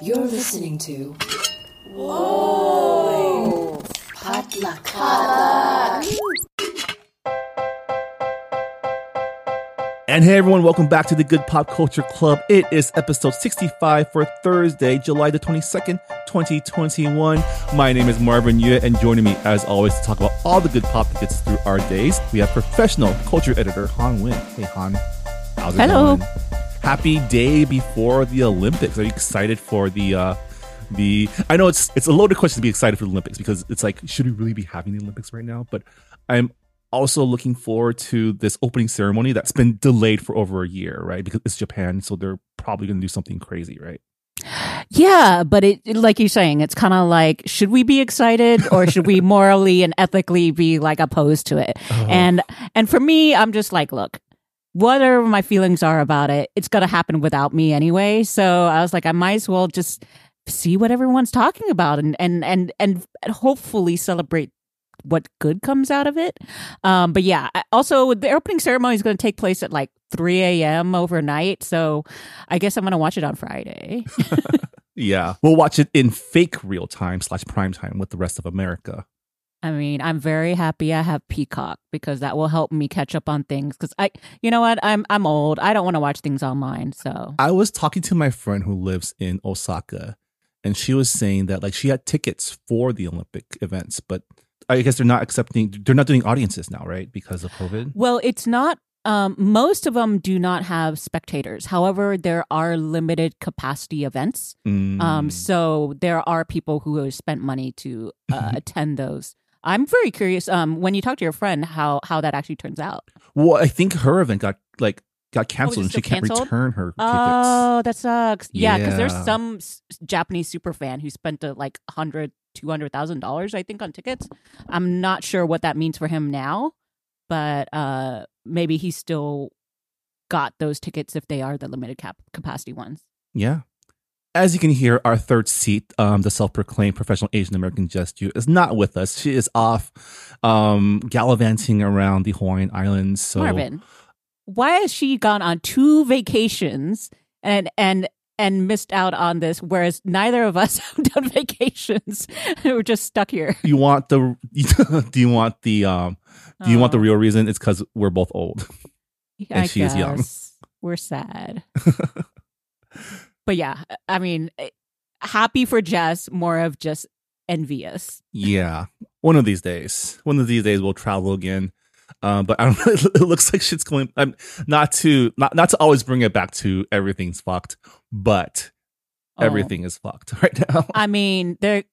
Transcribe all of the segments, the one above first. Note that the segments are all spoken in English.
You're listening to. Whoa! Potluck. And hey everyone, welcome back to the Good Pop Culture Club. It is episode 65 for Thursday, July the 22nd, 2021. My name is Marvin Yue, and joining me as always to talk about all the good pop that gets through our days, we have professional culture editor Hanh Nguyen. Hey Han, how's it Hello. going? Happy day before the Olympics. Are you excited for the uh the I know it's it's a loaded question to be excited for the Olympics because it's like should we really be having the Olympics right now? But I'm also looking forward to this opening ceremony that's been delayed for over a year, right? Because it's Japan, so they're probably going to do something crazy, right? Yeah, but it like you're saying, it's kind of like should we be excited or should we morally and ethically be like opposed to it? And and for me, I'm just like, look, whatever my feelings are about it, it's gonna happen without me anyway. So I was like, I might as well just see what everyone's talking about and and and and hopefully celebrate what good comes out of it. Um, but yeah, also the opening ceremony is going to take place at like 3 a.m. overnight. So I guess I'm going to watch it on Friday. Yeah, we'll watch it in fake real time slash prime time with the rest of America. I mean, I'm very happy I have Peacock because that will help me catch up on things. Because I, you know what, I'm I'm old. I don't want to watch things online. So I was talking to my friend who lives in Osaka, and she was saying that like she had tickets for the Olympic events, but I guess they're not accepting. They're not doing audiences now, right? Because of COVID. well, it's not. Um, most of them do not have spectators. However, there are limited capacity events. Mm. Um, so there are people who have spent money to uh, attend those. I'm very curious. Um, when you talk to your friend, how how that actually turns out. well, I think her event got like got canceled, it and she can't canceled? return her tickets. Oh, that sucks. Yeah, because there's some s- Japanese super fan who spent uh, like hundred, two hundred thousand dollars, I think, on tickets. I'm not sure what that means for him now, but uh, maybe he still got those tickets if they are the limited cap capacity ones. Yeah. As you can hear, our third seat, um, the self-proclaimed professional Asian American Jestu, is not with us. She is off um, gallivanting around the Hawaiian Islands. So Marvin, why has she gone on two vacations and and and missed out on this, whereas neither of us have done vacations? We're just stuck here. you want the do you want the um do you want the Oh. real reason? It's because we're both old. And I she is young. We're sad. But yeah, I mean, eh, happy for Jess, more of just envious. yeah, one of these days, one of these days we'll travel again. Um, but I don't. know. It looks like shit's going. I'm not to not not to always bring it back to everything's fucked, but Oh. everything is fucked right now. I mean, there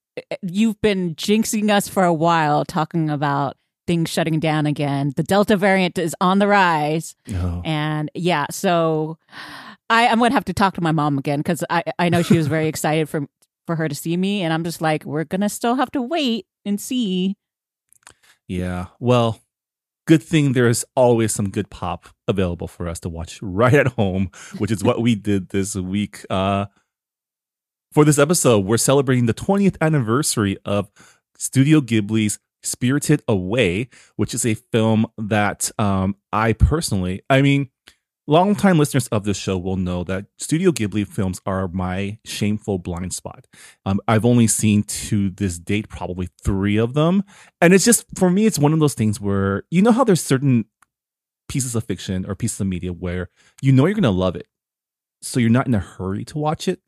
you've been jinxing us for a while talking about things shutting down again. The Delta variant is on the rise. Oh. And yeah, so I, I'm gonna have to talk to my mom again because I, I know she was very excited for for her to see me, and I'm just like, we're gonna still have to wait and see. Yeah. Well, good thing there's always some good pop available for us to watch right at home, which is what we did this week. Uh, for this episode, we're celebrating the 20th anniversary of Studio Ghibli's Spirited Away, which is a film that um, I personally, I mean, longtime listeners of this show will know that Studio Ghibli films are my shameful blind spot. Um, I've only seen to this date probably three of them. And it's just, for me, it's one of those things where, you know how there's certain pieces of fiction or pieces of media where you know you're going to love it. So you're not in a hurry to watch it.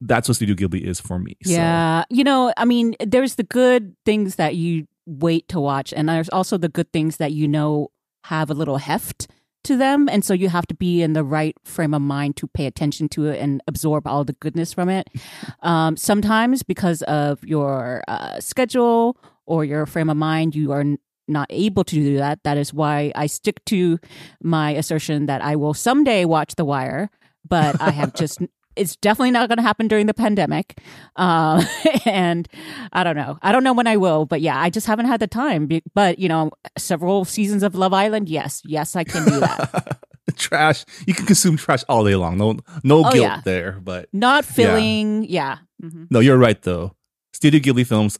That's what Studio Ghibli is for me. So, Yeah, you know, I mean, there's the good things that you wait to watch, and there's also the good things that you know have a little heft to them, and so you have to be in the right frame of mind to pay attention to it and absorb all the goodness from it. um, sometimes, because of your uh, schedule or your frame of mind, you are. N- not able to do that. That is why I stick to my assertion that I will someday watch The Wire, but I have just it's definitely not going to happen during the pandemic. Um, and I don't know. I don't know when I will, but yeah, I just haven't had the time. But, you know, several seasons of Love Island, yes, yes, I can do that. trash. You can consume trash all day long. No, no Oh, guilt yeah. there. But not filling. Yeah. Mhm. no, you're right though. Studio Ghibli films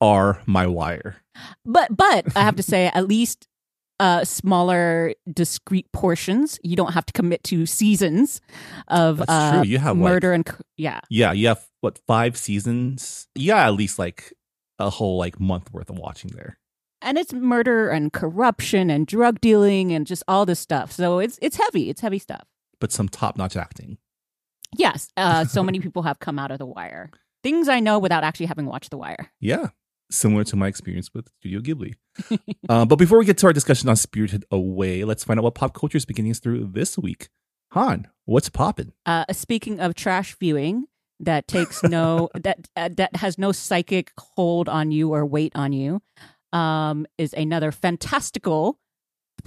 are my wire. But, but I have to say, at least uh, smaller, discrete portions. You don't have to commit to seasons of That's uh, true. You have, like- murder and cr- yeah. Yeah, you have what five seasons? Yeah, at least like a whole like month worth of watching there. and it's murder and corruption and drug dealing and just all this stuff. So it's it's heavy. It's heavy stuff. But some top notch acting. Yes. Uh, so many people have come out of The Wire. Things I know without actually having watched The Wire. Yeah, similar to my experience with Studio Ghibli. uh, but before we get to our discussion on Spirited Away, let's find out what pop culture is beginning us through this week. Han, what's poppin'? Uh, speaking of trash viewing that takes no that uh, that has no psychic hold on you or weight on you, um, is another fantastical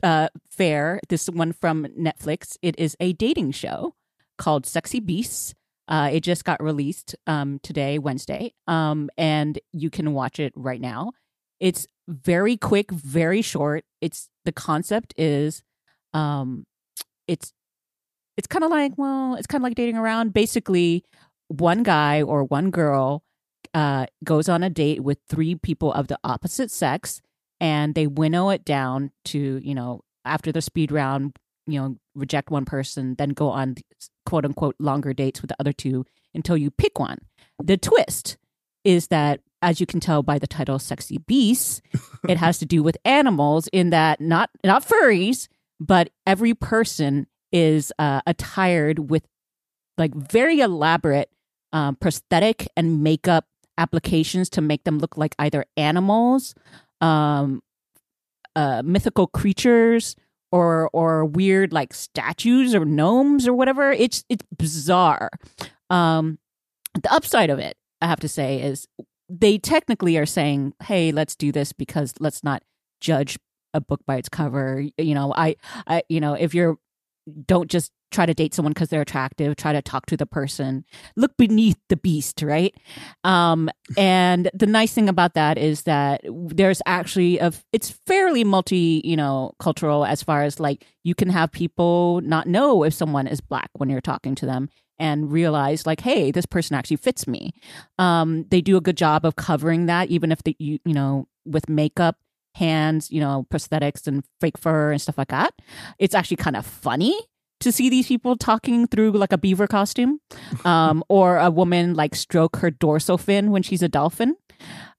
uh, fair. This one from Netflix. It is a dating show called Sexy Beasts. Uh, it just got released um, today, Wednesday, um, and you can watch it right now. It's very quick, very short. It's the concept is, um, it's it's kind of like well, it's kind of like dating around. Basically, one guy or one girl uh, goes on a date with three people of the opposite sex, and they winnow it down to you know after the speed round, you know, reject one person, then go on quote unquote longer dates with the other two until you pick one. The twist is that, as you can tell by the title "Sexy Beasts," it has to do with animals. In that, not not furries, but every person is uh, attired with like very elaborate um, prosthetic and makeup applications to make them look like either animals, um, uh, mythical creatures, or or weird like statues or gnomes or whatever. It's it's bizarre. Um, the upside of it, I have to say, is they technically are saying, "Hey, let's do this because let's not judge a book by its cover." You know, I, I, you know, if you're don't just try to date someone because they're attractive try to talk to the person. Look beneath the beast right? Um and the nice thing about that is that there's actually a it's fairly multi you know cultural as far as like you can have people not know if someone is black when you're talking to them and realize like hey this person actually fits me. Um they do a good job of covering that even if the you you know with makeup hands, you know, prosthetics and fake fur and stuff like that. It's actually kind of funny to see these people talking through like a beaver costume, um, or a woman like stroke her dorsal fin when she's a dolphin.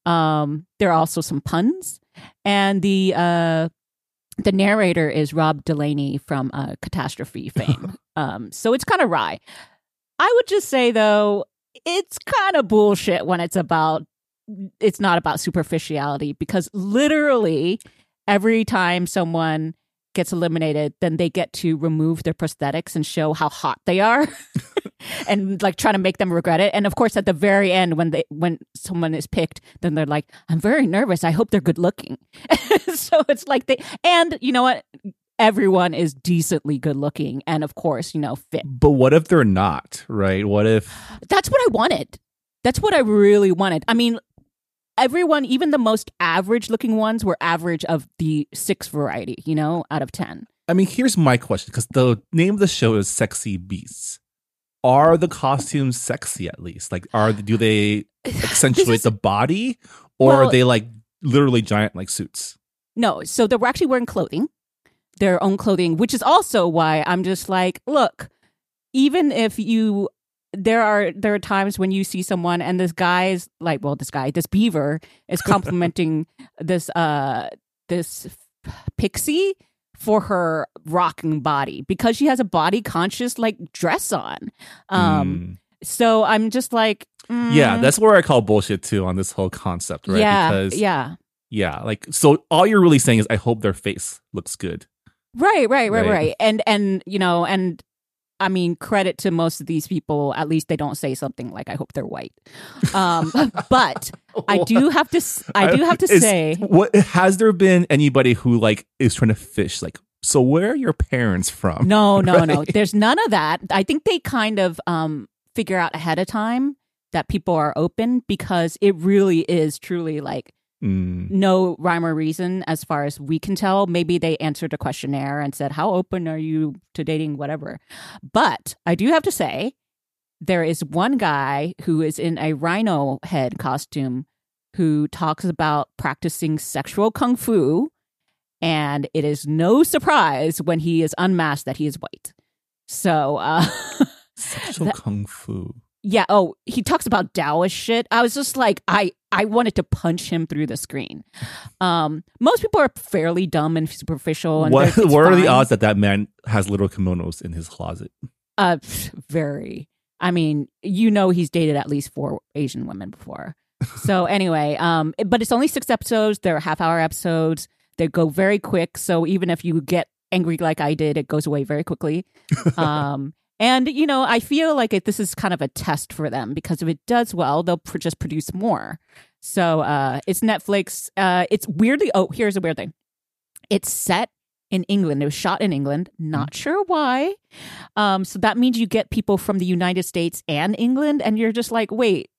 Um, there are also some puns, and the uh, the narrator is Rob Delaney from uh, Catastrophe fame. um, so it's kind of wry. I would just say though, it's kind of bullshit when it's about it's not about superficiality because literally every time someone gets eliminated then they get to remove their prosthetics and show how hot they are and like try to make them regret it and of course at the very end when they when someone is picked then they're like i'm very nervous i hope they're good looking so it's like they and you know what everyone is decently good looking and of course you know fit But what if they're not, right? What if that's what I wanted. That's what I really wanted. I mean, everyone, even the most average looking ones, were average of the six variety, you know, out of 10. I mean, here's my question because the name of the show is Sexy Beasts. Are the costumes sexy at least? Like, are do they accentuate is- the body, or Well- are they like literally giant like suits? No, so they're actually wearing clothing, their own clothing, which is also why I'm just like, look, even if you there are there are times when you see someone and this guy is like well this guy this beaver is complimenting this uh this pixie for her rocking body because she has a body conscious like dress on um so i'm just like Mm. yeah, mm, that's where I call bullshit too on this whole concept, right? yeah because yeah yeah, like so all you're really saying is I hope their face looks good. Right, right, right, Right. right. And and you know, and I mean, credit to most of these people. At least they don't say something like, "I hope they're white." Um, but I do have to. I do have to Is- say, what has there been anybody who like is trying to fish like so where are your parents from? no, no, no. There's none of that. I think they kind of um figure out ahead of time that people are open because it really is truly like Mm. no rhyme or reason as far as we can tell. Maybe they answered a questionnaire and said, How open are you to dating, whatever. But I do have to say, there is one guy who is in a rhino head costume who talks about practicing sexual kung fu and it is no surprise when he is unmasked that he is white. So, uh, Sexual That- kung fu. Yeah. Oh, he talks about Taoist shit. I was just like, I I wanted to punch him through the screen. Um, most people are fairly dumb and superficial. And What, what are the odds that that man has little kimonos in his closet? Uh, very. I mean, you know, he's dated at least four Asian women before. So anyway, um, but it's only six episodes. They're half hour episodes. They go very quick. So even if you get angry like I did, it goes away very quickly. Um, and you know, I feel like it, this is kind of a test for them because if it does well, they'll pr- just produce more. So uh, it's Netflix. Uh, it's weirdly. Oh, here's a weird thing. It's set in England. It was shot in England. Not sure why. Um, so that means you get people from the United States and England, and you're just like, wait,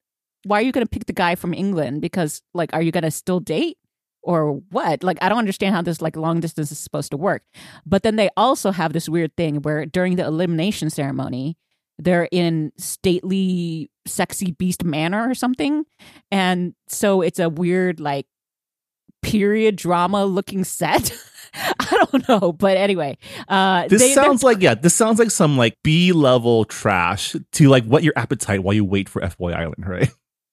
why are you going to pick the guy from England? Because like, are you going to still date or what? Like, I don't understand how this like long distance is supposed to work. But then they also have this weird thing where during the elimination ceremony, they're in stately, sexy beast manner or something, and so it's a weird like period drama looking set. I don't know, but anyway, uh, This they- sounds like yeah. This sounds like some like B level trash to like whet your appetite while you wait for F Boy Island, right?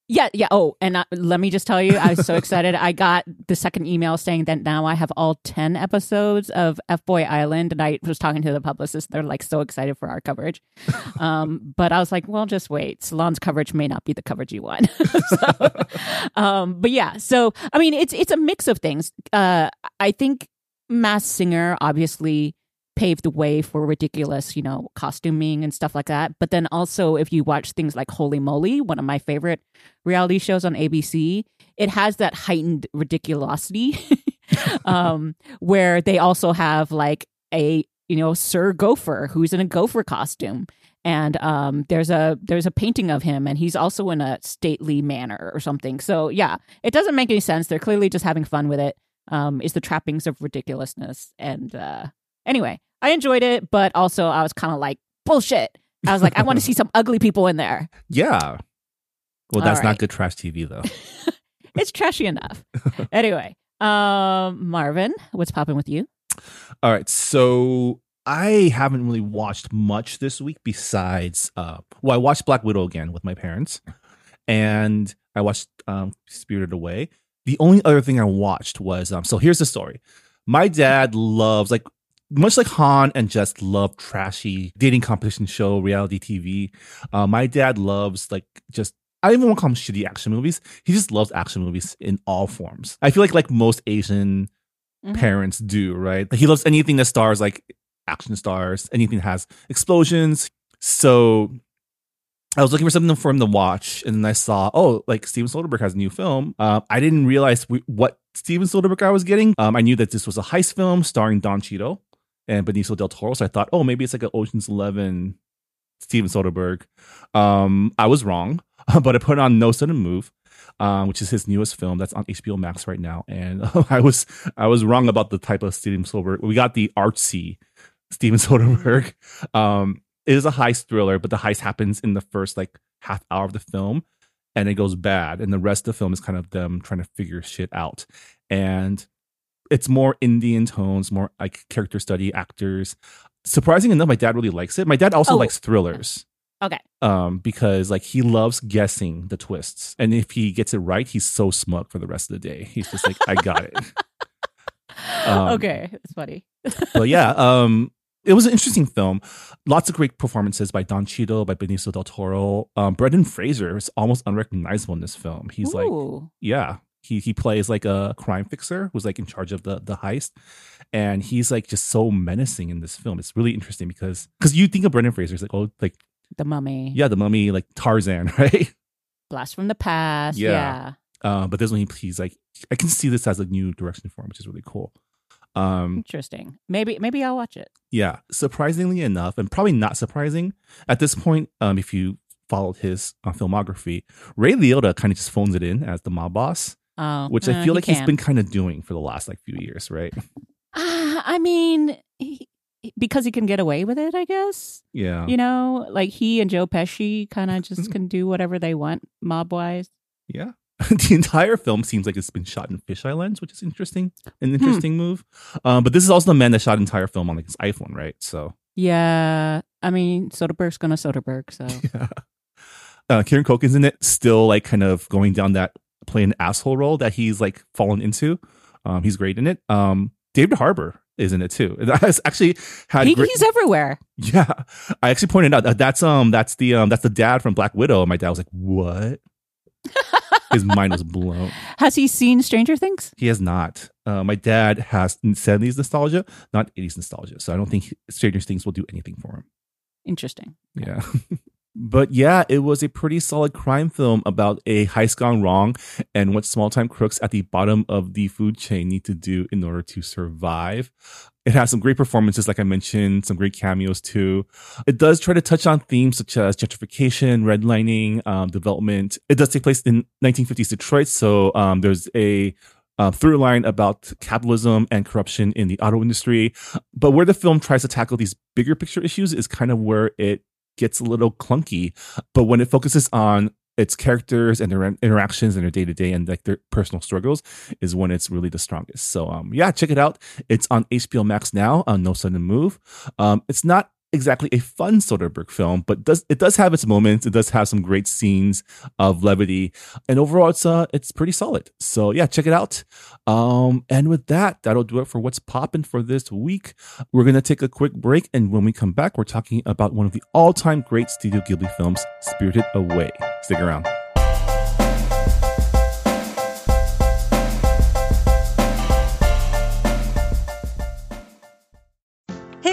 Yeah, yeah. Oh, and uh, let me just tell you, I was so excited. I got the second email saying that now I have all 10 episodes of F Boy Island. And I was talking to the publicist. They're like so excited for our coverage. Um, but I was like, well, just wait. Salon's coverage may not be the coverage you want. so, um, but yeah, so, I mean, it's, it's a mix of things. Uh, I think Masked Singer obviously paved the way for ridiculous, you know, costuming and stuff like that. But then also, if you watch things like Holey Moley, one of my favorite reality shows on ABC, it has that heightened ridiculosity, um, where they also have like a you know Sir Gopher who's in a gopher costume, and um, there's a there's a painting of him, and he's also in a stately manner or something. So yeah, it doesn't make any sense. They're clearly just having fun with it. Um, is the trappings of ridiculousness, and uh, anyway, I enjoyed it, but also I was kind of like bullshit. I was like, I want to see some ugly people in there. Yeah. Well, that's All not good trash TV though. it's trashy enough. anyway, um, Marvin, what's popping with you? All right, so I haven't really watched much this week besides uh well, I watched Black Widow again with my parents and I watched um Spirited Away. The only other thing I watched was um so here's the story. My dad loves like much like Han and just love trashy dating competition show, reality TV. Uh, my dad loves like just I don't even want to call them shitty action movies. He just loves action movies in all forms. I feel like like most Asian Mhm. parents do, right? He loves anything that stars like action stars, anything that has explosions. So I was looking for something for him to watch, and then I saw, oh, like Steven Soderbergh has a new film. Uh, I didn't realize we, what Steven Soderbergh I was getting. Um, I knew that this was a heist film starring Don Cheadle and Benicio del Toro, so I thought, oh, maybe it's like an Ocean's Eleven Steven Soderbergh. Um, I was wrong, but I put on No Sudden Move, um, which is his newest film that's on HBO Max right now, and I was I was wrong about the type of Steven Soderbergh. We got the artsy Steven Soderbergh. Um, it is a heist thriller, but the heist happens in the first like half hour of the film, and it goes bad, and the rest of the film is kind of them trying to figure shit out, and it's more Indian tones, more like character study, actors. Surprising enough, my dad really likes it. My dad also Oh. likes thrillers Okay. um, because like he loves guessing the twists, and if he gets it right, he's so smug for the rest of the day. He's just like, I got it. Um, okay, that's funny. but yeah, um, it was an interesting film. Lots of great performances by Don Cheadle, by Benicio del Toro. Um, Brendan Fraser is almost unrecognizable in this film. He's like, yeah, he he plays like a crime fixer who's like in charge of the the heist, and he's like just so menacing in this film. It's really interesting because because you think of Brendan Fraser, it's like oh like the mummy. yeah, the Mummy, like Tarzan, right? Blast from the past. Yeah. Yeah. Uh, but this one, he, he's like, I can see this as a new direction for him, which is really cool. Um, Interesting. Maybe maybe I'll watch it. yeah, surprisingly enough, and probably not surprising at this point, um, if you followed his uh, filmography, Ray Liotta kind of just phones it in as the mob boss, Oh, which uh, I feel like he has been kind of doing for the last like few years, right? Ah, I mean, he, because he can get away with it, I guess. Yeah, You know, like he and Joe Pesci kind of just can do whatever they want mob wise. yeah. the entire film seems like it's been shot in fisheye lens, which is interesting, an interesting move. Um, but this is also the man that shot entire film on like his iPhone, right? So Yeah, I mean Soderbergh's gonna Soderbergh, so yeah. Uh, Kieran Culkin's in it, still like kind of going down that playing asshole role that he's like fallen into. Um, he's great in it. Um, David Harbour is in it too. I actually had he, great- he's everywhere. yeah. I actually pointed out that that's um that's the um that's the dad from Black Widow. And my dad was like, "What?" His mind was blown. Has he seen Stranger Things? He has not. Uh, my dad has 70s nostalgia, not 80s nostalgia. So I don't think Stranger Things will do anything for him. Interesting. Yeah. but yeah, it was a pretty solid crime film about a heist gone wrong and what small time crooks at the bottom of the food chain need to do in order to survive. It has some great performances, like I mentioned, some great cameos too. It does try to touch on themes such as gentrification, redlining, um, development. It does take place in 1950s Detroit, so um, there's a uh, through line about capitalism and corruption in the auto industry. But where the film tries to tackle these bigger picture issues is kind of where it gets a little clunky. But when it focuses on its characters and their interactions and their day to day and like their personal struggles is when it's really the strongest. So um yeah, check it out. It's on HBO Max now on No Sudden Move. Um it's not exactly a fun Soderbergh film, but does it does have its moments. It does have some great scenes of levity, and overall, it's uh it's pretty solid. So yeah, check it out. Um, and with that, that'll do it for what's popping for this week. We're gonna take a quick break, and when we come back, we're talking about one of the all-time great Studio Ghibli films, Spirited Away. Stick around.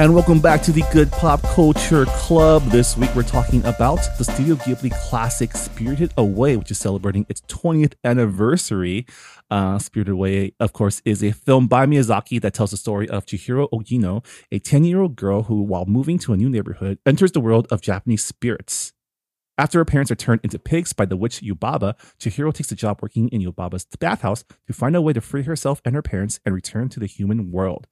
And welcome back to the Good Pop Culture Club. This week we're talking about the Studio Ghibli classic Spirited Away, which is celebrating its 20th anniversary. Uh, Spirited Away, of course, is a film by Miyazaki that tells the story of Chihiro Ogino, a 10 year old girl who, while moving to a new neighborhood, enters the world of Japanese spirits. After her parents are turned into pigs by the witch Yubaba, Chihiro takes a job working in Yubaba's bathhouse to find a way to free herself and her parents and return to the human world.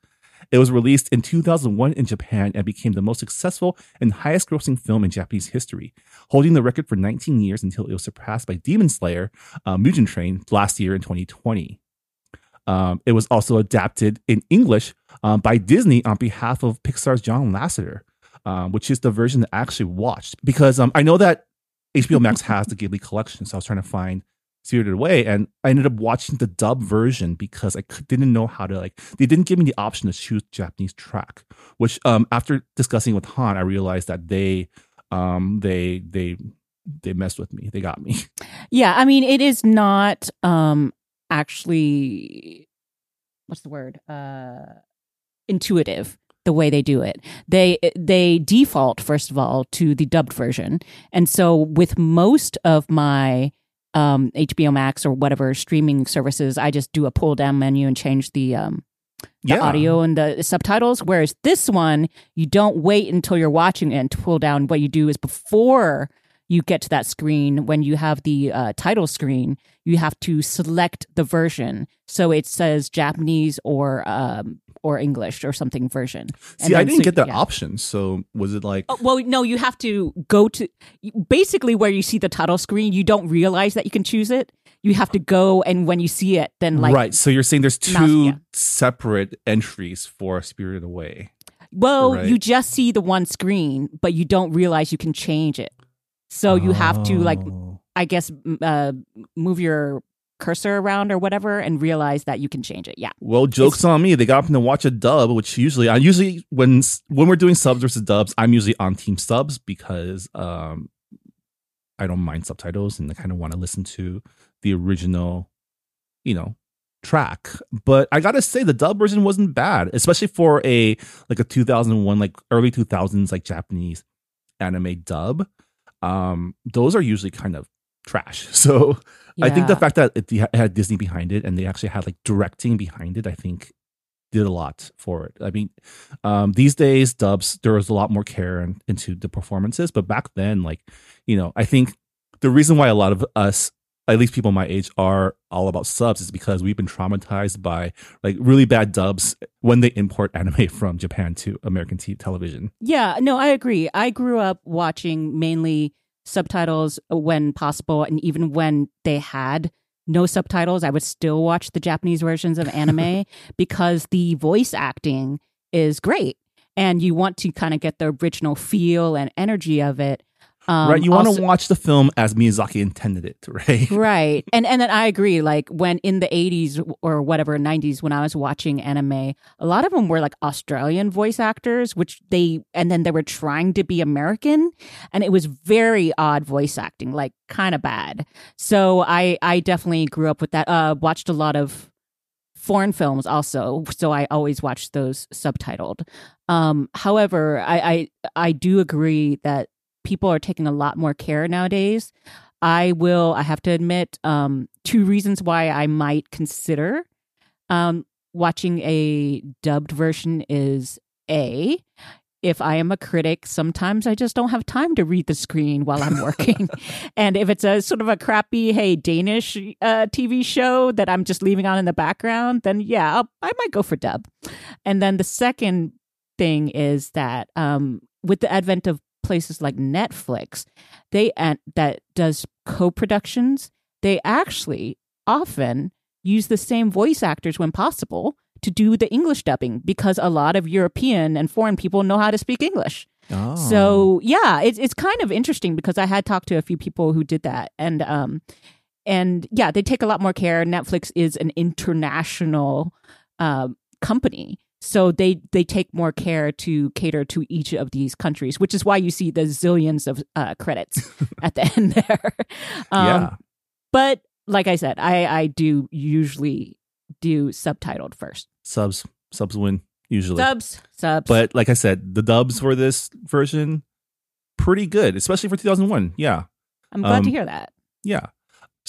It was released in 2001 in Japan and became the most successful and highest grossing film in Japanese history, holding the record for 19 years until it was surpassed by Demon Slayer, uh, Mugen Train, last year in 2020. Um, it was also adapted in English um, by Disney on behalf of Pixar's John Lasseter, um, which is the version that I actually watched because um, I know that HBO Max has the Ghibli collection, so I was trying to find Spirited Away, and I ended up watching the dub version because i didn't know how to like. They didn't give me the option to choose Japanese track, which um after discussing with Han, I realized that they um they they they messed with me. They got me. Yeah, I mean, it is not um actually what's the word? Uh intuitive the way they do it. They they default first of all to the dubbed version. And so with most of my um HBO Max or whatever streaming services, I just do a pull down menu and change the um the Yeah. audio and the subtitles. Whereas this one, you don't wait until you're watching it and pull down. What you do is before you get to that screen, when you have the uh, title screen, you have to select the version. So it says Japanese or um, or English or something version. And See, I didn't so- get that yeah. option. So was it like? Oh, well, no, you have to go to basically where you see the title screen. You don't realize that you can choose it. You have to go, and when you see it, then like right. So you're saying there's two mouse- yeah. separate entries for Spirited Away. Well, Right. you just see the one screen, but you don't realize you can change it. So you have to like, Oh. I guess, uh, move your cursor around or whatever, and realize that you can change it. Yeah. Well, jokes on me. They got me to watch a dub, which usually I usually when when we're doing subs versus dubs, I'm usually on team subs because um I don't mind subtitles and I kind of want to listen to the original, you know, track. But I gotta say the dub version wasn't bad, especially for a like a 2001 like early 2000s like Japanese anime dub. Um, those are usually kind of trash. So I think the fact that it had Disney behind it and they actually had like directing behind it, I think did a lot for it. I mean, um, these days dubs there was a lot more care in, into the performances, but back then, like you know, I think the reason why a lot of us, at least people my age, are all about subs is because we've been traumatized by like really bad dubs when they import anime from Japan to American television. Yeah, no, I agree. I grew up watching mainly subtitles when possible, and even when they had no subtitles, I would still watch the Japanese versions of anime because the voice acting is great, and you want to kind of get the original feel and energy of it. Um, right? You want to watch the film as Miyazaki intended it, right? right and and then i agree like when in the 80s or whatever 90s when i was watching anime a lot of them were like australian voice actors which they and then they were trying to be american and it was very odd voice acting like kind of bad so i i definitely grew up with that uh watched a lot of foreign films also so i always watched those subtitled um however i i i do agree that people are taking a lot more care nowadays I will, I have to admit, um, two reasons why I might consider um, watching a dubbed version is A, if I am a critic, sometimes I just don't have time to read the screen while I'm working. and if it's a sort of a crappy, hey, Danish uh, TV show that I'm just leaving on in the background, then yeah, I'll, I might go for dub. And then the second thing is that um, with the advent of places like Netflix, they and that does co-productions. They actually often use the same voice actors when possible to do the English dubbing because a lot of European and foreign people know how to speak English. Oh. So yeah, it's it's kind of interesting because I had talked to a few people who did that, and um, and yeah, they take a lot more care. Netflix is an international um company, so they they take more care to cater to each of these countries, which is why you see the zillions of uh, credits at the end there. Um, yeah. but like I said, I I do usually do subtitled first. Subs subs win usually. Subs, subs. But like I said, the dubs for this version pretty good, especially for 2001. Yeah. I'm glad to um, hear that. Yeah.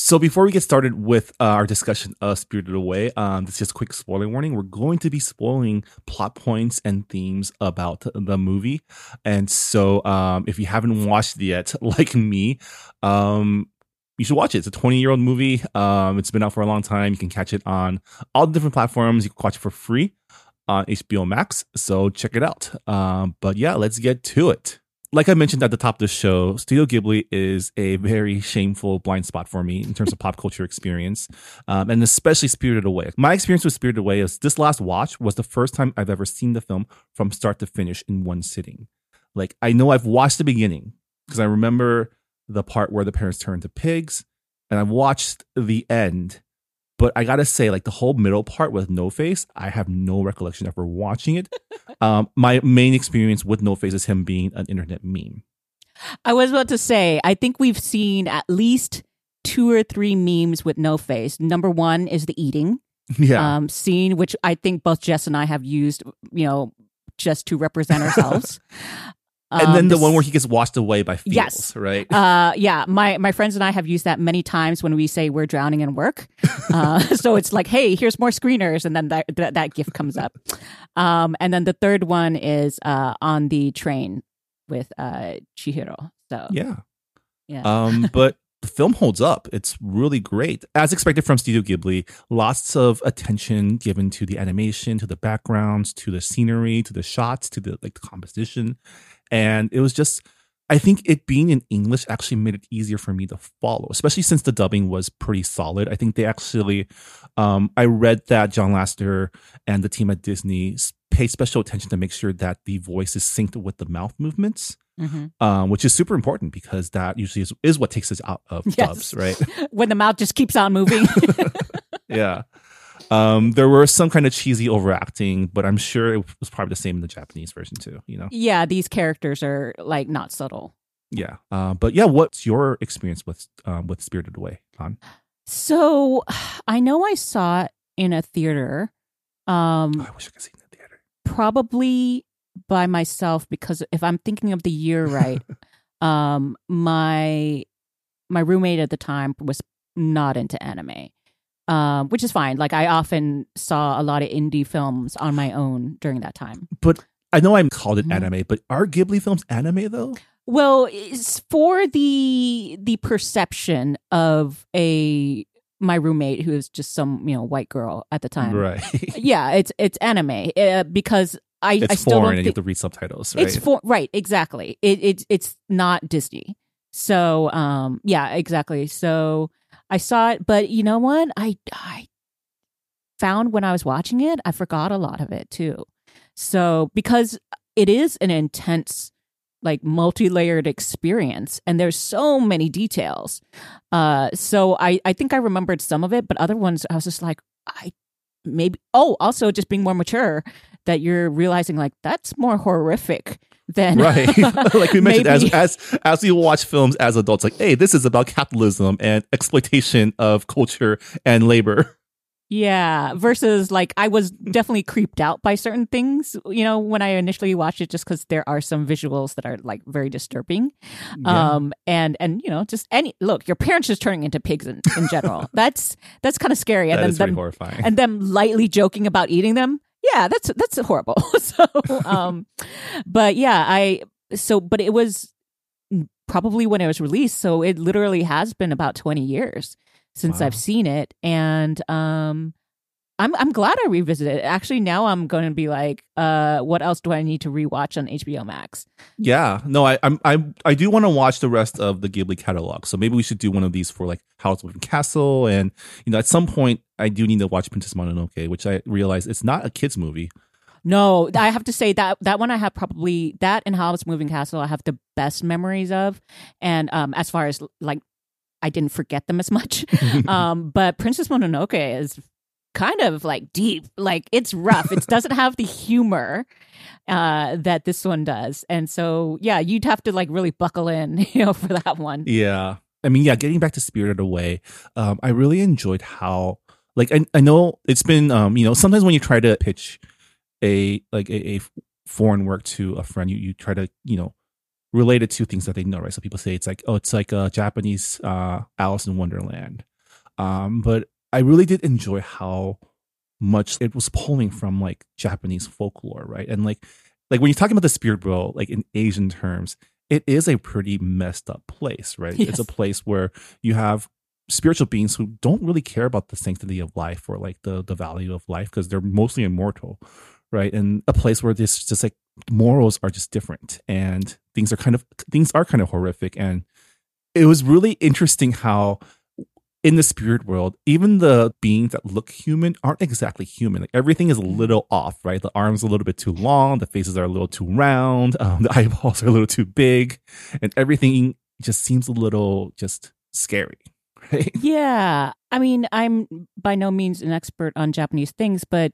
So before we get started with uh, our discussion of Spirited Away, um, this is just a quick spoiler warning. We're going to be spoiling plot points and themes about the movie, and so um, if you haven't watched it yet, like me, um, you should watch it. It's a 20 year old movie. Um, it's been out for a long time. You can catch it on all the different platforms. You can watch it for free on HBO Max. So check it out. Um, but yeah, let's get to it like I mentioned at the top of the show, Studio Ghibli is a very shameful blind spot for me in terms of pop culture experience, um, and especially Spirited Away. My experience with Spirited Away is this last watch was the first time I've ever seen the film from start to finish in one sitting. Like I know I've watched the beginning because I remember the part where the parents turn to pigs, and I've watched the end. But I gotta say, like the whole middle part with No Face, I have no recollection of ever watching it. um, my main experience with No Face is him being an internet meme. I was about to say, I think we've seen at least two or three memes with no face. Number one is the eating Yeah, um, scene, which I think both Jess and I have used, you know, just to represent ourselves. and then Um, the this- one where he gets washed away by feels, Yes. right? uh, yeah, my my friends and I have used that many times when we say we're drowning in work. Uh, so it's like, hey, here's more screeners, and then that that, that gift comes up. Um, and then the third one is uh, on the train with uh, Chihiro. So yeah. yeah. Um, but the film holds up. It's really great. As expected from Studio Ghibli, lots of attention given to the animation, to the backgrounds, to the scenery, to the shots, to the like the composition. And it was just I think it being in English actually made it easier for me to follow, especially since the dubbing was pretty solid. I think they actually, um, I read that John Lasseter and the team at Disney paid special attention to make sure that the voice is synced with the mouth movements Mhm. um, which is super important because that usually is, is what takes us out of Yes. dubs, right? when the mouth just keeps on moving. yeah. Um, there were some kind of cheesy overacting, but I'm sure it was probably the same in the Japanese version too. You know, yeah, these characters are like not subtle. yeah. Uh, but yeah, what's your experience with um, with Spirited Away? Han? So I know I saw it in a theater, Oh, um, I wish I could see it in the theater. probably by myself because if I'm thinking of the year right, um, my my roommate at the time was not into anime. Um, which is fine. Like I often saw a lot of indie films on my own during that time. But I know I'm called it Mhm. anime, but are Ghibli films anime though? Well, it's for the the perception of a my roommate who is just some you know white girl at the time. Right. Yeah, it's it's anime uh, because I I it's still foreign don't and you have to read subtitles, right? it's for right exactly. It it's it's not Disney. So um yeah exactly. So I saw it, but you know what I I found when I was watching it, I forgot a lot of it too. So because it is an intense like multi-layered experience and there's so many details uh so i i think i remembered some of it but other ones i was just like i maybe oh also just being more mature that you're realizing like that's more horrific than right. like we mentioned, as maybe- as as we watch films as adults, like, hey, this is about capitalism and exploitation of culture and labor. Yeah, versus like I was definitely creeped out by certain things, you know, when I initially watched it just cuz there are some visuals that are like very disturbing. Yeah. Um and and you know, just any look, your parents just turning into pigs in, in general. that's that's kind of scary and that then them, horrifying. and them lightly joking about eating them. Yeah, that's that's horrible. so um but yeah, I so but it was probably when it was released, so it literally has been about 20 years since Wow. I've seen it and um I'm I'm glad I revisited it. Actually, now I'm going to be like, uh, what else do I need to rewatch on HBO Max? yeah, no, I I'm, I I do want to watch the rest of the Ghibli catalog. So maybe we should do one of these for like Howl's Moving Castle, and you know, at some point, I do need to watch Princess Mononoke, which I realize it's not a kids movie. No, I have to say that that one I have probably that and Hobbit's Moving Castle I have the best memories of, and um, as far as like I didn't forget them as much. um, but Princess Mononoke is kind of like deep, like it's rough. It doesn't have the humor uh, that this one does, and so yeah, you'd have to like really buckle in, you know, for that one. Yeah. I mean, yeah, getting back to Spirited Away, um, I really enjoyed how, like, I, I know it's been, um, you know, sometimes when you try to pitch a, like, a, a foreign work to a friend, you, you try to, you know, relate it to things that they know, right? So people say it's like, oh, it's like a Japanese uh, Alice in Wonderland. Um, but I really did enjoy how much it was pulling from like Japanese folklore, right? And like, like when you're talking about the spirit world, like in Asian terms, it is a pretty messed up place, right? It's a place where you have spiritual beings who don't really care about the sanctity of life or like the the value of life because they're mostly immortal, right? And a place where this just like morals are just different and things are kind of things are kind of horrific and it was really interesting how in the spirit world, even the beings that look human aren't exactly human. Like everything is a little off, right? The arms are a little bit too long, the faces are a little too round, um, the eyeballs are a little too big, and everything just seems a little just scary, right? Yeah. I mean, I'm by no means an expert on Japanese things, but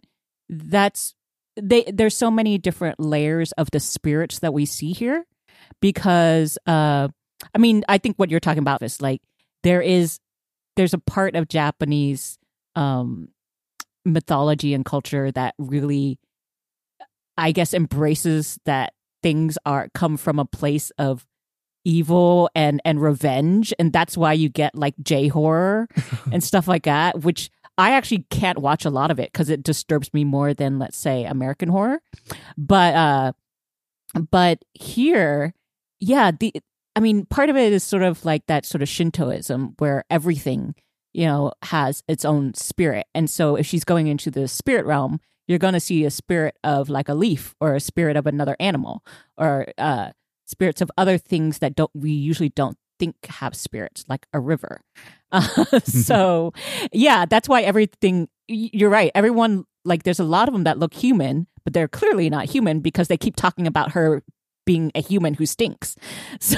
that's they there's so many different layers of the spirits that we see here because uh I mean, I think what you're talking about is like there is there's a part of Japanese um mythology and culture that really I guess embraces that things are come from a place of evil and and revenge. And that's why you get like j horror and stuff like that which i actually can't watch a lot of it because it disturbs me more than let's say american horror. But uh but here yeah the i mean part of it is sort of like that sort of shintoism where everything you know has its own spirit. And so if she's going into the spirit realm you're going to see a spirit of like a leaf or a spirit of another animal or uh spirits of other things that don't we usually don't think have spirits like a river. Uh, so yeah that's why everything you're right everyone like there's a lot of them that look human but they're clearly not human because they keep talking about her being a human who stinks. So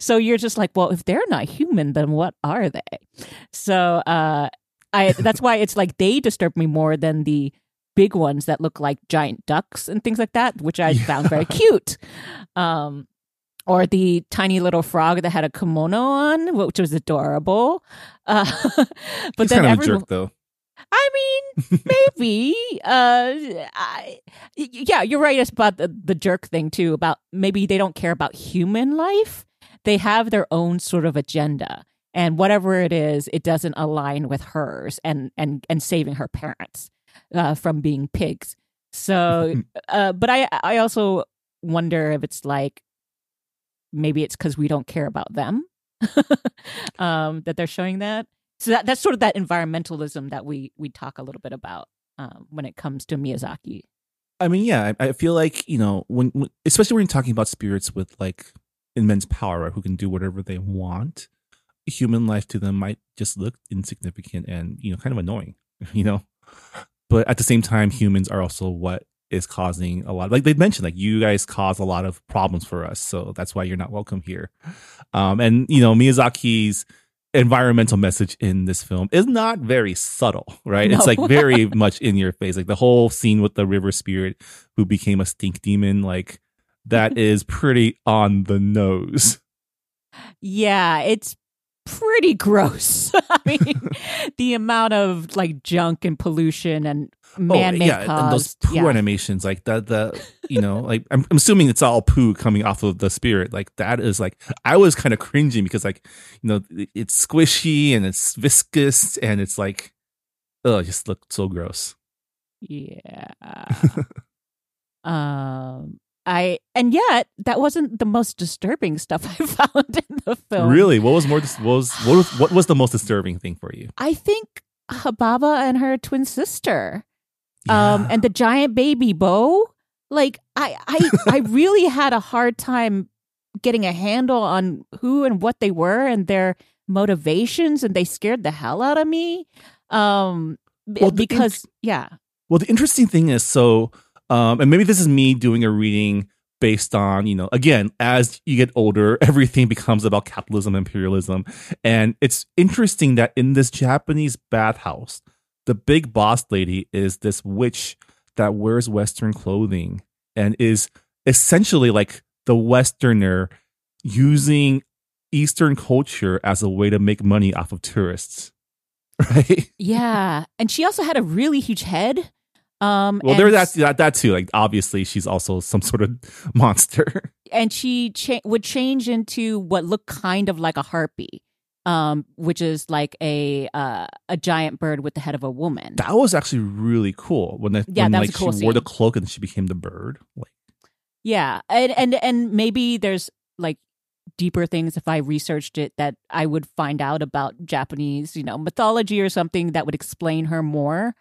so you're just like well if they're not human then what are they? So uh i that's why it's like they disturb me more than the big ones that look like giant ducks and things like that which i found very cute. Um or the tiny little frog that had a kimono on which was adorable. Uh but He's then kind of a everyone jerk, though. I mean, maybe. uh, I, yeah, you're right about the, the jerk thing too. About maybe they don't care about human life; they have their own sort of agenda. And whatever it is, it doesn't align with hers and and and saving her parents uh, from being pigs. So, uh, but I I also wonder if it's like maybe it's because we don't care about them um, that they're showing that. So that that's sort of that environmentalism that we we talk a little bit about um, when it comes to Miyazaki. I mean, yeah, I, I feel like you know when, when, especially when you're talking about spirits with like immense power, who can do whatever they want. Human life to them might just look insignificant and you know kind of annoying, you know. But at the same time, humans are also what is causing a lot. Like they mentioned, like you guys cause a lot of problems for us, so that's why you're not welcome here. Um, and you know Miyazaki's environmental message in this film is not very subtle, right? No. It's like very much in your face. Like the whole scene with the river spirit who became a stink demon, like that is pretty on the nose. Yeah, it's pretty gross. I mean, the amount of like junk and pollution and man-made oh, yeah, and those poo yeah. animations, like the the you know, like I'm, I'm assuming it's all poo coming off of the spirit. Like that is like I was kind of cringing because like you know it's squishy and it's viscous and it's like oh, it just looked so gross. Yeah. um I and yet that wasn't the most disturbing stuff I found in the film. Really, what was more? What was what was what was the most disturbing thing for you? I think Yubaba and her twin sister. Um and the giant baby Bo. Like I I I really had a hard time getting a handle on who and what they were and their motivations and they scared the hell out of me. Um Well, int- because yeah. Well, the interesting thing is so, um, and maybe this is me doing a reading based on, you know, again, as you get older, everything becomes about capitalism, imperialism. And it's interesting that in this Japanese bathhouse, the big boss lady is this witch that wears Western clothing and is essentially like the Westerner using Eastern culture as a way to make money off of tourists. Right? Yeah, and she also had a really huge head. Um, Well, and, there that's that, that too. Like obviously, she's also some sort of monster. and she cha- would change into what looked kind of like a harpy, um, which is like a uh, a giant bird with the head of a woman. That was actually really cool when, the, Yeah, when like cool she wore the cloak and she became the bird. Like, Yeah, and and and maybe there's like deeper things if I researched it that I would find out about Japanese, you know, mythology or something that would explain her more.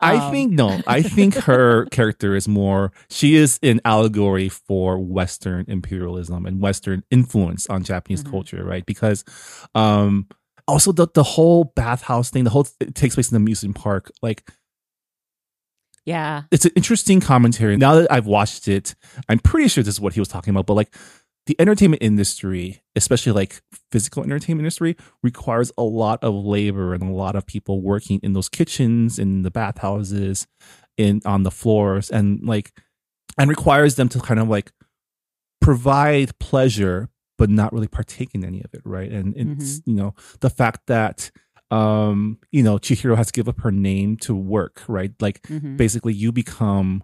I Um, think no, I think her character is more. She is an allegory for Western imperialism and Western influence on Japanese Mhm. culture, right? Because, um, also the the whole bathhouse thing, the whole it takes place in the amusement park, like. Yeah, it's an interesting commentary. Now that I've watched it, I'm pretty sure this is what he was talking about. But like the entertainment industry, especially like physical entertainment industry, requires a lot of labor and a lot of people working in those kitchens, in the bathhouses, in on the floors, and like and requires them to kind of like provide pleasure but not really partake in any of it, right? And it's you know the fact that um you know Chihiro has to give up her name to work, right? Like mhm. basically you become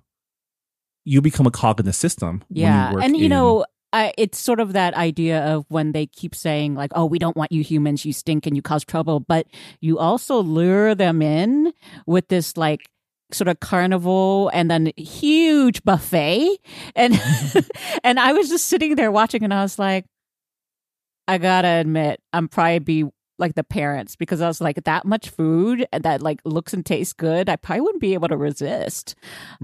you become a cog in the system. when Yeah, work and you in- know, I, it's sort of that idea of when they keep saying like, "Oh, we don't want you humans. You stink and you cause trouble," but you also lure them in with this like sort of carnival and then huge buffet, and and I was just sitting there watching, and I was like, I gotta admit, I'm probably be like the parents because I was like that much food that like looks and tastes good. I probably wouldn't be able to resist.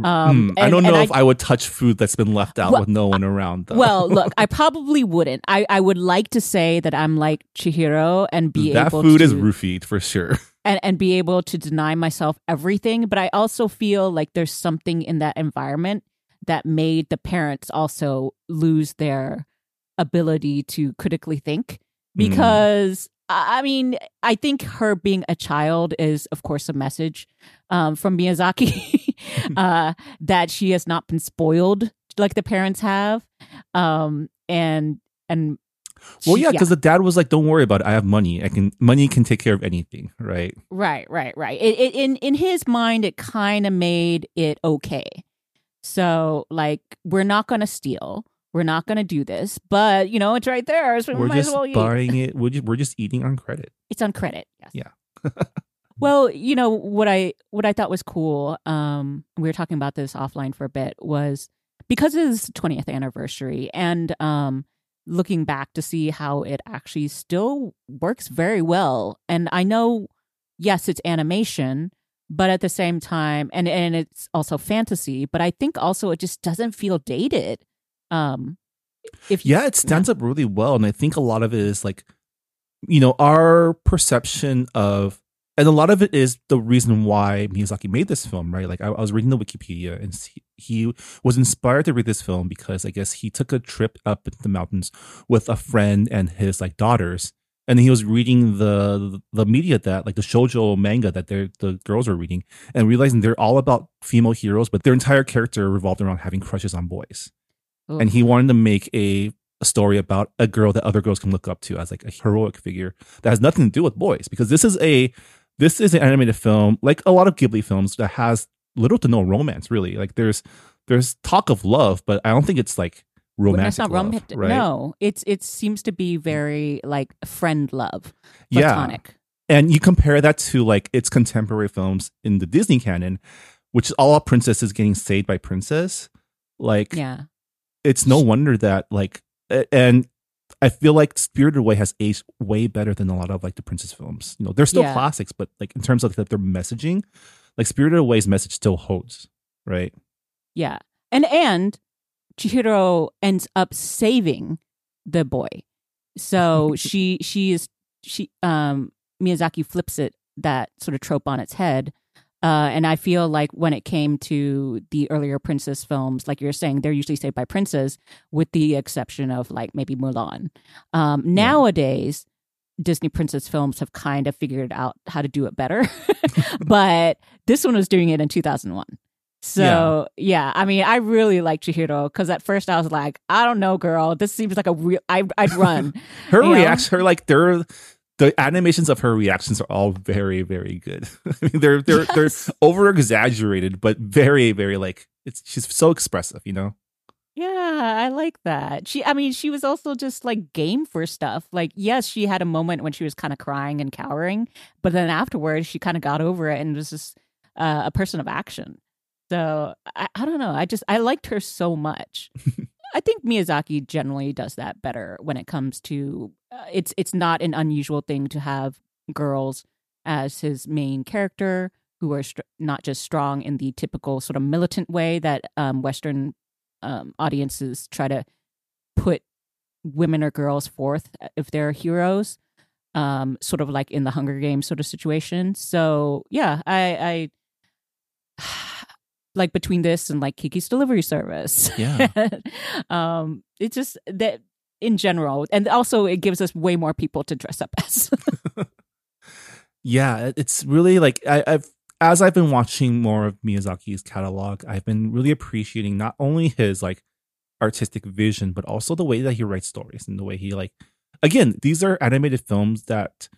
Um, Hmm, I don't know if I would touch food that's been left out Well, with no one around. Though. Well, look, I probably wouldn't. I, I would like to say that I'm like Chihiro and be that able food to is roofied for sure. and, and be able to deny myself everything. But I also feel like there's something in that environment that made the parents also lose their ability to critically think Mm. because I mean, I think her being a child is, of course, a message um, from Miyazaki uh, that she has not been spoiled like the parents have, um, and and Well, she- yeah, because the dad was like, "Don't worry about it. I have money. I can money can take care of anything." Right? right, right, right. It, it in in his mind, it kind of made it okay. So, like, we're not going to steal. We're not going to do this, but you know, it's right there, so we we're might just as well eat. buying it. We're just, we're just eating on credit. It's on credit. Yes. Yeah. well, you know what I what I thought was cool. Um, we were talking about this offline for a bit. Was because it is 20th anniversary, and um, looking back to see how it actually still works very well. And I know, yes, it's animation, but at the same time, and and it's also fantasy. But I think also it just doesn't feel dated. Um, if Yeah, it stands up really well. And I think a lot of it is like, you know, our perception of, and a lot of it is the reason why Miyazaki made this film, right? Like, I, I was reading the Wikipedia and he, was inspired to read this film because I guess he took a trip up the mountains with a friend and his like daughters. And he was reading the the media that like the shojo manga that they the girls are reading and realizing they're all about female heroes, but their entire character revolved around having crushes on boys Oof. and he wanted to make a, a story about a girl that other girls can look up to as like a heroic figure that has nothing to do with boys because this is a this is an animated film like a lot of Ghibli films that has little to no romance really like there's there's talk of love but I don't think it's like romantic It's not love, romantic. right No, it's it seems to be very like friend love, yeah platonic. and you compare that to like its contemporary films in the Disney canon which is all about princesses getting saved by princess like Yeah. It's no wonder that like and I feel like Spirited Away has aged way better than a lot of like the princess films. You know, they're still Yeah. classics, but like in terms of like, their messaging, like Spirited Away's message still holds, right? Yeah. And and Chihiro ends up saving the boy. So she she is she um Miyazaki flips it that sort of trope on its head. Uh, and I feel like when it came to the earlier princess films, like you're saying, they're usually saved by princes, with the exception of like maybe Mulan. Um, nowadays, Disney princess films have kind of figured out how to do it better, but this one was doing it in 2001. So yeah, I mean, I really like Chihiro because at first I was like, I don't know, girl, this seems like a real. I, I'd run. Her reaction, her like they're the animations of her reactions are all very, very good. I mean, they're they're they're over exaggerated, but very, very like it's she's so expressive, you know. Yeah, I like that. She, I mean, she was also just like game for stuff. Like, yes, she had a moment when she was kind of crying and cowering, but then afterwards, she kind of got over it and was just uh, a person of action. So I, I don't know. I just I liked her so much. I think Miyazaki generally does that better when it comes to uh, it's it's not an unusual thing to have girls as his main character who are str- not just strong in the typical sort of militant way that um, Western um, audiences try to put women or girls forth if they're heroes, um, sort of like in the Hunger Games sort of situation. So yeah, I, I like between this and like Kiki's Delivery Service. Yeah. um, it's just that in general, and also it gives us way more people to dress up as. Yeah, it's really like I, I've as I've been watching more of Miyazaki's catalog, I've been really appreciating not only his like artistic vision, but also the way that he writes stories and the way he like again, these are animated films that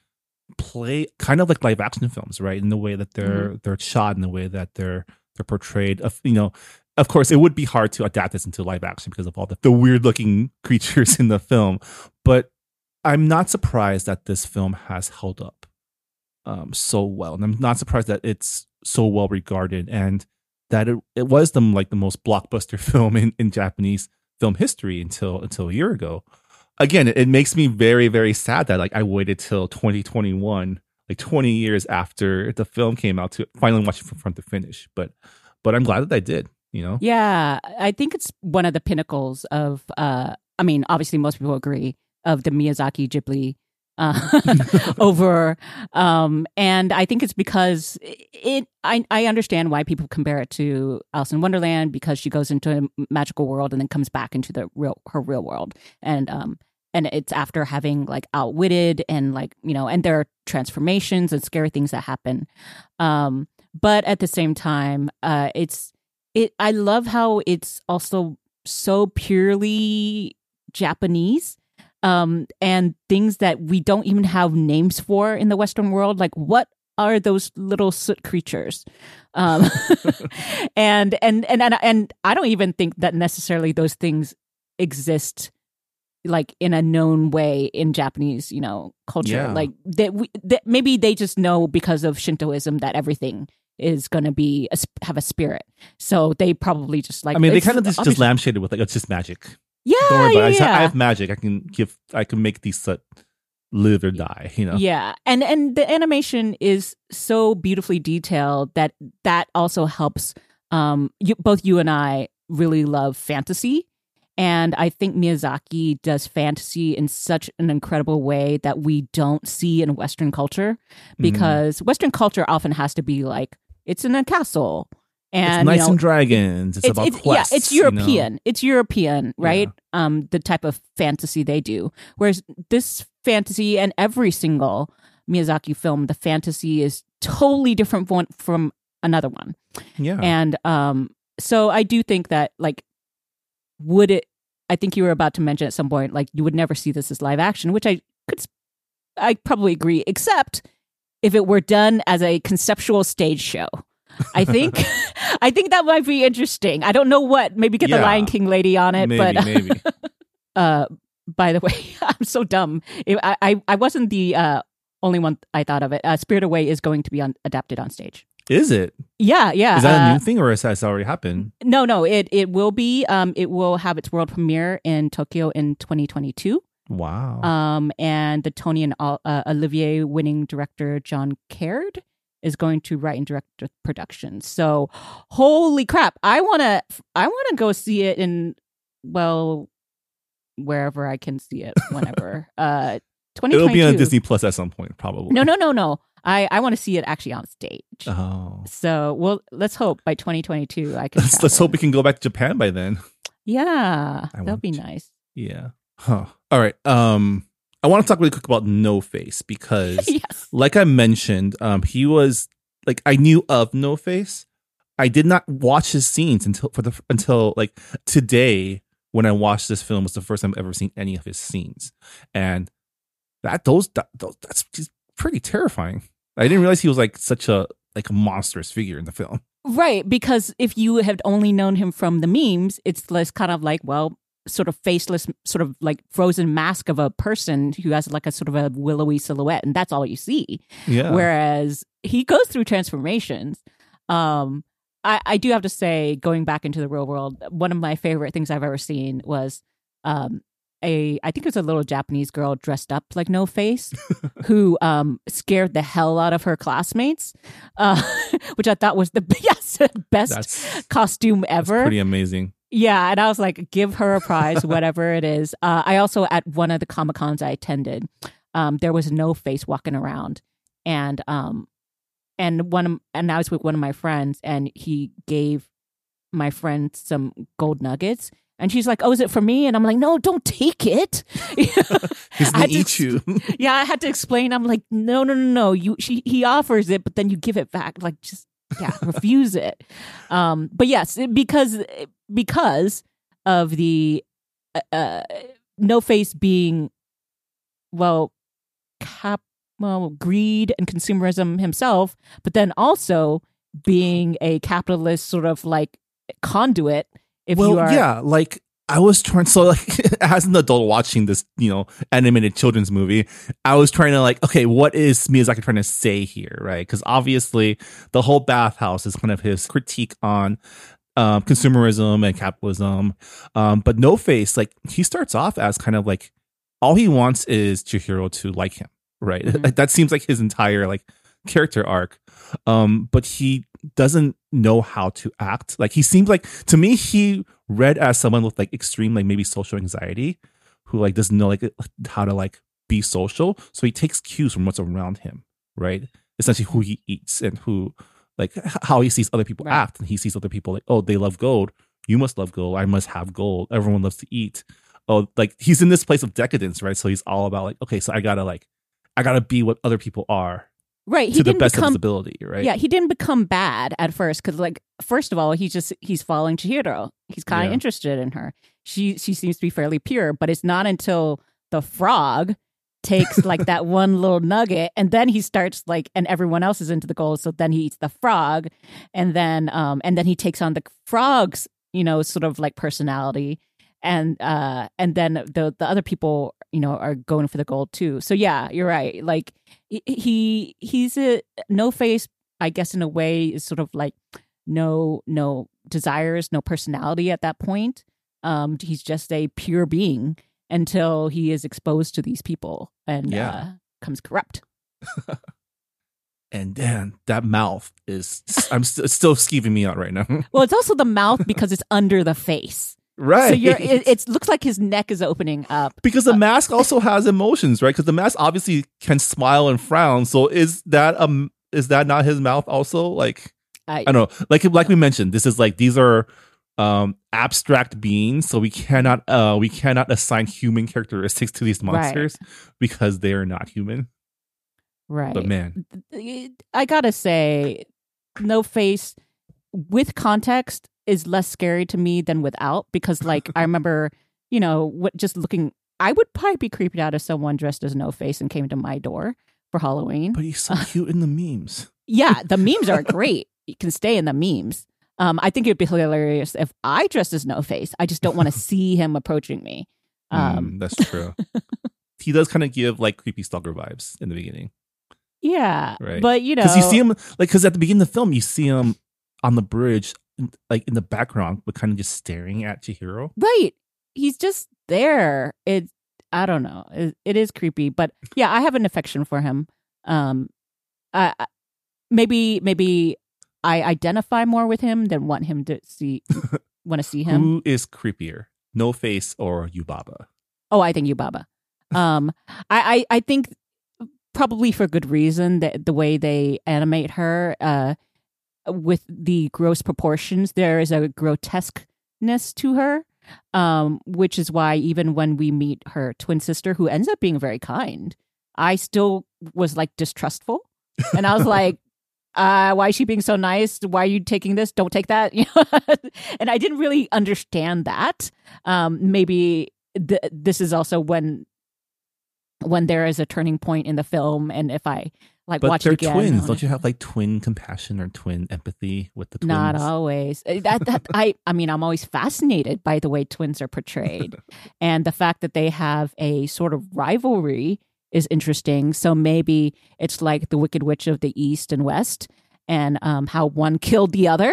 play kind of like live action films, right? In the way that they're they're shot, in the way that they're they're portrayed. Of you know, of course, it would be hard to adapt this into live action because of all the, the weird looking creatures in the film. But I'm not surprised that this film has held up um, so well, and I'm not surprised that it's so well regarded and that it, it was the like the most blockbuster film in, in Japanese film history until until a year ago. Again, it, it makes me very very sad that like I waited till 2021, like 20 years after the film came out to finally watch it from front to finish. But but I'm glad that I did. You know, Yeah, I think it's one of the pinnacles of. uh I mean, obviously, most people agree of the Miyazaki Ghibli uh, over, um, and I think it's because it. I I understand why people compare it to Alice in Wonderland because she goes into a magical world and then comes back into the real her real world, and um, and it's after having like outwitted and like you know, and there are transformations and scary things that happen, um, but at the same time, uh, it's it i love how it's also so purely japanese um and things that we don't even have names for in the western world. Like what are those little soot creatures? Um and, and and and and i don't even think that necessarily those things exist like in a known way in Japanese, you know, culture. Yeah. Like that, we, that maybe they just know because of Shintoism that everything is going to be a, have a spirit. So they probably just like. I mean, they kind of just, just lampshaded with like it's just magic. Yeah, Don't worry about yeah, it. I, yeah. I have magic. I can give. I can make these set live or die. You know. Yeah, and and the animation is so beautifully detailed that that also helps. Um, you, both you and I really love fantasy, and I think Miyazaki does fantasy in such an incredible way that we don't see in Western culture Mm-hmm. because Western culture often has to be like it's in a castle and it's you knights know, and dragons. It's, about quests. yeah, it's you know? European. It's European, right? Um, the type of fantasy they do. Whereas this fantasy and every single Miyazaki film, the fantasy is totally different from another one. Yeah. And um, so I do think that like, would it? I think you were about to mention at some point, like you would never see this as live action, which I could, I probably agree, except if it were done as a conceptual stage show. I think, I think that might be interesting. I don't know what. Maybe get the Lion King lady on it, maybe, but maybe. uh, by the way, I'm so dumb. It, I, I I wasn't the uh, only one I thought of it. Uh, Spirit Away is going to be on, adapted on stage. Is it? Yeah, yeah. Is that uh, a new thing or has that already happened? No, no. It it will be. Um, it will have its world premiere in Tokyo in 2022. Wow. Um, and the Tony and uh, Olivier winning director John Caird is going to write and direct the production. So, holy crap! I wanna I wanna go see it in well wherever I can see it whenever. uh, 2022. It'll be on Disney Plus at some point, probably. No, no, no, no. I I want to see it actually on stage. Oh. So, well, let's hope by 2022 I can. Let's, let's hope we can go back to Japan by then. Yeah, I that'd be to. nice. Yeah. Huh. All right. Um, I want to talk really quick about No Face because, yes. like I mentioned, um, he was like I knew of No Face. I did not watch his scenes until for the until like today when I watched this film was the first time I've ever seen any of his scenes, and that those that, those that's just pretty terrifying. I didn't realize he was like such a like a monstrous figure in the film. Right, because if you had only known him from the memes, it's less kind of like, well, sort of faceless, sort of like frozen mask of a person who has like a sort of a willowy silhouette, and that's all you see. Yeah. Whereas he goes through transformations. Um, I, I do have to say, going back into the real world, one of my favorite things I've ever seen was um, a I think it was a little Japanese girl dressed up like No Face, who um, scared the hell out of her classmates, uh, which I thought was the yes best That's, costume ever. pretty amazing. Yeah, and I was like, give her a prize, whatever it is. Uh, I also at one of the comic cons I attended, um, there was no face walking around, and um, and one of, and I was with one of my friends, and he gave my friend some gold nuggets, and she's like, "Oh, is it for me?" And I'm like, "No, don't take it." He's gonna had to eat you. yeah, I had to explain. I'm like, "No, no, no, no. You, she, he offers it, but then you give it back. Like, just yeah, refuse it." Um, but yes, because because of the uh, uh, no face being well cap well greed and consumerism himself but then also being a capitalist sort of like conduit if well, you are yeah, like I was trying. So, like, as an adult watching this, you know, animated children's movie, I was trying to like, okay, what is Miyazaki trying to say here, right? Because obviously, the whole bathhouse is kind of his critique on um, consumerism and capitalism. Um, but No Face, like, he starts off as kind of like all he wants is Chihiro to like him, right? Mhm. Like, that seems like his entire like character arc. Um, but he doesn't know how to act. Like he seems like to me, he read as someone with like extreme, like maybe social anxiety, who like doesn't know like how to like be social. So he takes cues from what's around him, right? Essentially, who he eats and who like how he sees other people Right. act, and he sees other people like, oh, they love gold. You must love gold. I must have gold. Everyone loves to eat. Oh, like he's in this place of decadence, right? So he's all about like, okay, so I gotta like, I gotta be what other people are right he to didn't best of become his ability, right? Yeah, he didn't become bad at first because, like, first of all, he's just he's following Chihiro. He's kind of Yeah. interested in her. She she seems to be fairly pure, but it's not until the frog takes like that one little nugget, and then he starts like, and everyone else is into the gold, so then he eats the frog, and then um and then he takes on the frog's you know sort of like personality, and uh and then the the other people you know are going for the gold too. So yeah you're right. Like he- he he's a no face i guess in a way is sort of like no no desires no personality at that point. Um he's just a pure being until he is exposed to these people and Yeah. uh comes corrupt. And then that mouth is, I'm st- still skeeving me out right now. well it's also the mouth because it's under the face right. so you're it, it looks like his neck is opening up because the mask also has emotions, right? Because the mask obviously can smile and frown. So is that um is that not his mouth also? Like I, I don't know. Like like we mentioned, this is like these are um abstract beings, so we cannot uh we cannot assign human characteristics to these Right. monsters because they are not human. right But man, I gotta say, no face with context is less scary to me than without because, like, I remember, you know, what just looking, I would probably be creeped out if someone dressed as no face and came to my door for Halloween. but he's so cute in the memes. yeah, the memes are great. You can stay in the memes. Um, I think it'd be hilarious if I dressed as no face. I just don't want to see him approaching me. Um, Mm, that's true. he does kind of give like creepy stalker vibes in the beginning. yeah, Right. but you know, because you see him like because at the beginning of the film you see him on the bridge like in the background but kind of just staring at Chihiro. Right. He's just there. It I don't know. It, it is creepy, but yeah, I have an affection for him. Um I, I maybe maybe I identify more with him than want him to see want to see him. Who is creepier, No Face or Yubaba? Oh, I think Yubaba. Um I, I I think probably for good reason that the way they animate her uh with the gross proportions there is a grotesqueness to her um which is why even when we meet her twin sister who ends up being very kind i still was like distrustful. And i was like uh why is she being so nice? Why are you taking this? Don't take that. And i didn't really understand that. Um maybe th- this is also when when there is a turning point in the film and if i like But watch they're twins. Don't you have like twin compassion or twin empathy with the twins? not always. Uh, That, that I I mean I'm always fascinated by the way twins are portrayed, and the fact that they have a sort of rivalry is interesting. So maybe it's like the Wicked Witch of the East and West, and um, how one killed the other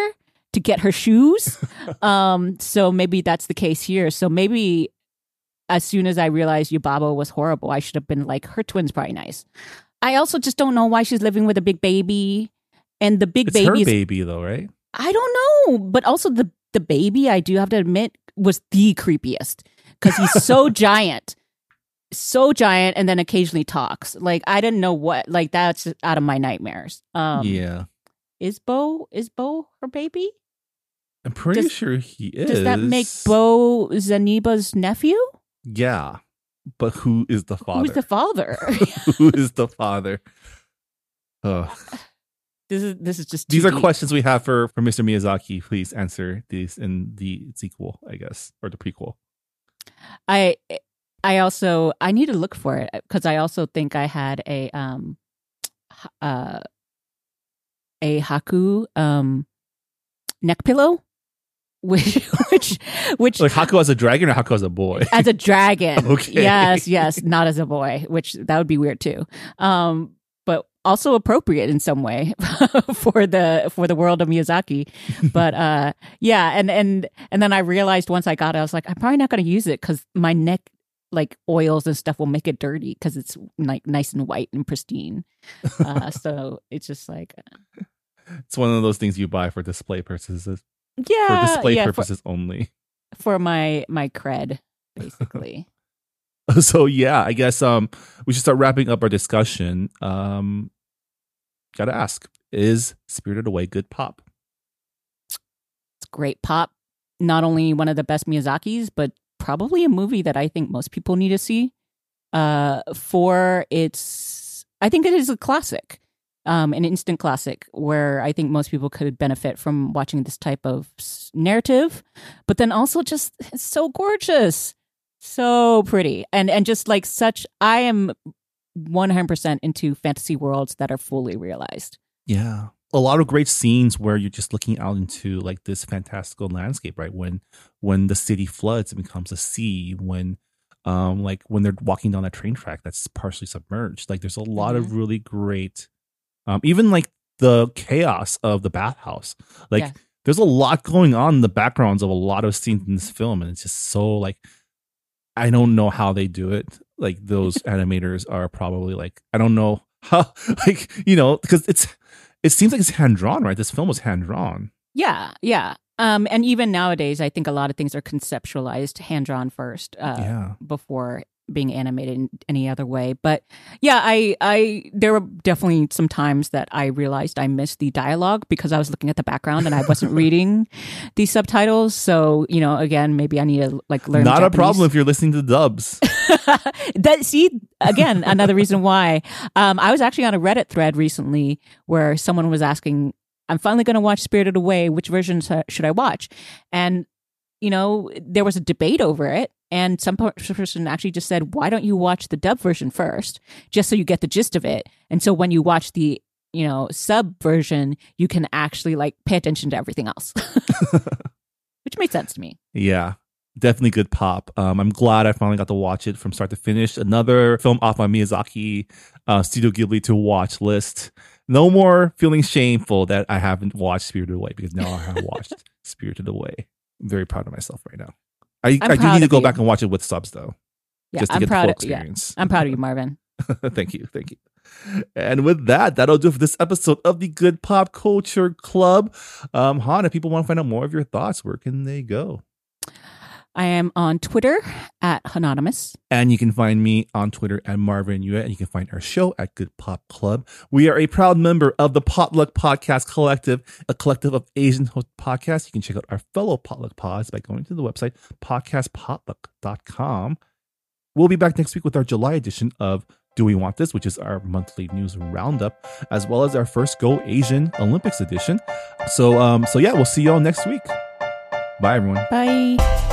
to get her shoes. um, so maybe that's the case here. So maybe as soon as I realized Yubaba was horrible, I should have been like her twin's probably nice. I also just don't know why she's living with a big baby. And the big It's baby her baby though, right? I don't know, but also the the baby, I do have to admit, was the creepiest because he's so giant, so giant, and then occasionally talks. Like I didn't know what, like that's out of my nightmares. Um, yeah, is Bo is Bo her baby? I'm pretty does- sure he is. Does that make Bo Zeniba's nephew? Yeah, but who is the father? Who's the father? who is the father? Ugh. this is this is just These are deep. questions we have for for Mr. Miyazaki. Please answer these in the sequel, I guess, or the prequel. I I also I need to look for it because I also think I had a um uh a haku um neck pillow which which which Like Haku as a dragon or Haku as a boy? as a dragon. Okay. yes yes not as a boy which that would be weird too. Um but also appropriate in some way for the for the world of Miyazaki. But uh yeah and and and then I realized once I got it I was like I'm probably not going to use it cuz my neck like oils and stuff will make it dirty cuz it's like nice and white and pristine. Uh so it's just like It's one of those things you buy for display purposes, for display yeah for, purposes only. for my my cred basically so yeah, I guess um we should start wrapping up our discussion. Um gotta ask, is Spirited Away good pop? It's great pop. Not only one of the best Miyazaki's, but probably a movie that I think most people need to see. Uh, for its, I think it is a classic, um, an instant classic where I think most people could benefit from watching this type of narrative. But then also just it's so gorgeous, so pretty, and and just like such. I am one hundred percent into fantasy worlds that are fully realized. Yeah. a lot of great scenes where you're just looking out into like this fantastical landscape, right? When when the city floods and becomes a sea, when um like when they're walking down that train track that's partially submerged. Like there's a lot of really great um even like the chaos of the bathhouse. Like Yeah. there's a lot going on in the backgrounds of a lot of scenes in this film and it's just so like I don't know how they do it. Like those animators are probably like I don't know how like you know because it's it seems like it's hand drawn, right? This film was hand drawn. Yeah, yeah. Um, and even nowadays, I think a lot of things are conceptualized, hand drawn first, uh, yeah. before being animated in any other way. But yeah, I, I, there were definitely some times that I realized I missed the dialogue because I was looking at the background and I wasn't reading the subtitles. So you know, again, maybe I need to like learn. Not a problem if you're listening to dubs. that see again another reason why um, i was actually on a reddit thread recently where someone was asking i'm finally going to watch spirited away which version should i watch and you know there was a debate over it and some person actually just said why don't you watch the dub version first just so you get the gist of it and so when you watch the you know sub version you can actually like pay attention to everything else which made sense to me Yeah, definitely good pop. Um, I'm glad I finally got to watch it from start to finish. Another film off my Miyazaki uh, Studio Ghibli to watch list. No more feeling shameful that I haven't watched Spirited Away because now I have watched Spirited Away. I'm very proud of myself right now. I, I'm do need to go you. back and watch it with subs though, yeah just to i'm get proud the of full yeah experience. i'm proud of you marvin thank you. Thank you. And with that, that'll do for this episode of the Good Pop Culture Club. Um, Hanh, if people want to find out more of your thoughts, where can they go? I am on Twitter at Anonymous. And you can find me on Twitter at Marvin Yueh, and you can find our show at Good Pop Club. We are a proud member of the Potluck Podcast Collective, a collective of Asian host podcasts. You can check out our fellow Potluck pods by going to the website podcastpotluck.com. We'll be back next week with our July edition of Do We Want This, which is our monthly news roundup, as well as our first Go Asian Olympics edition. So, um, so yeah, we'll see y'all next week. Bye, everyone. Bye.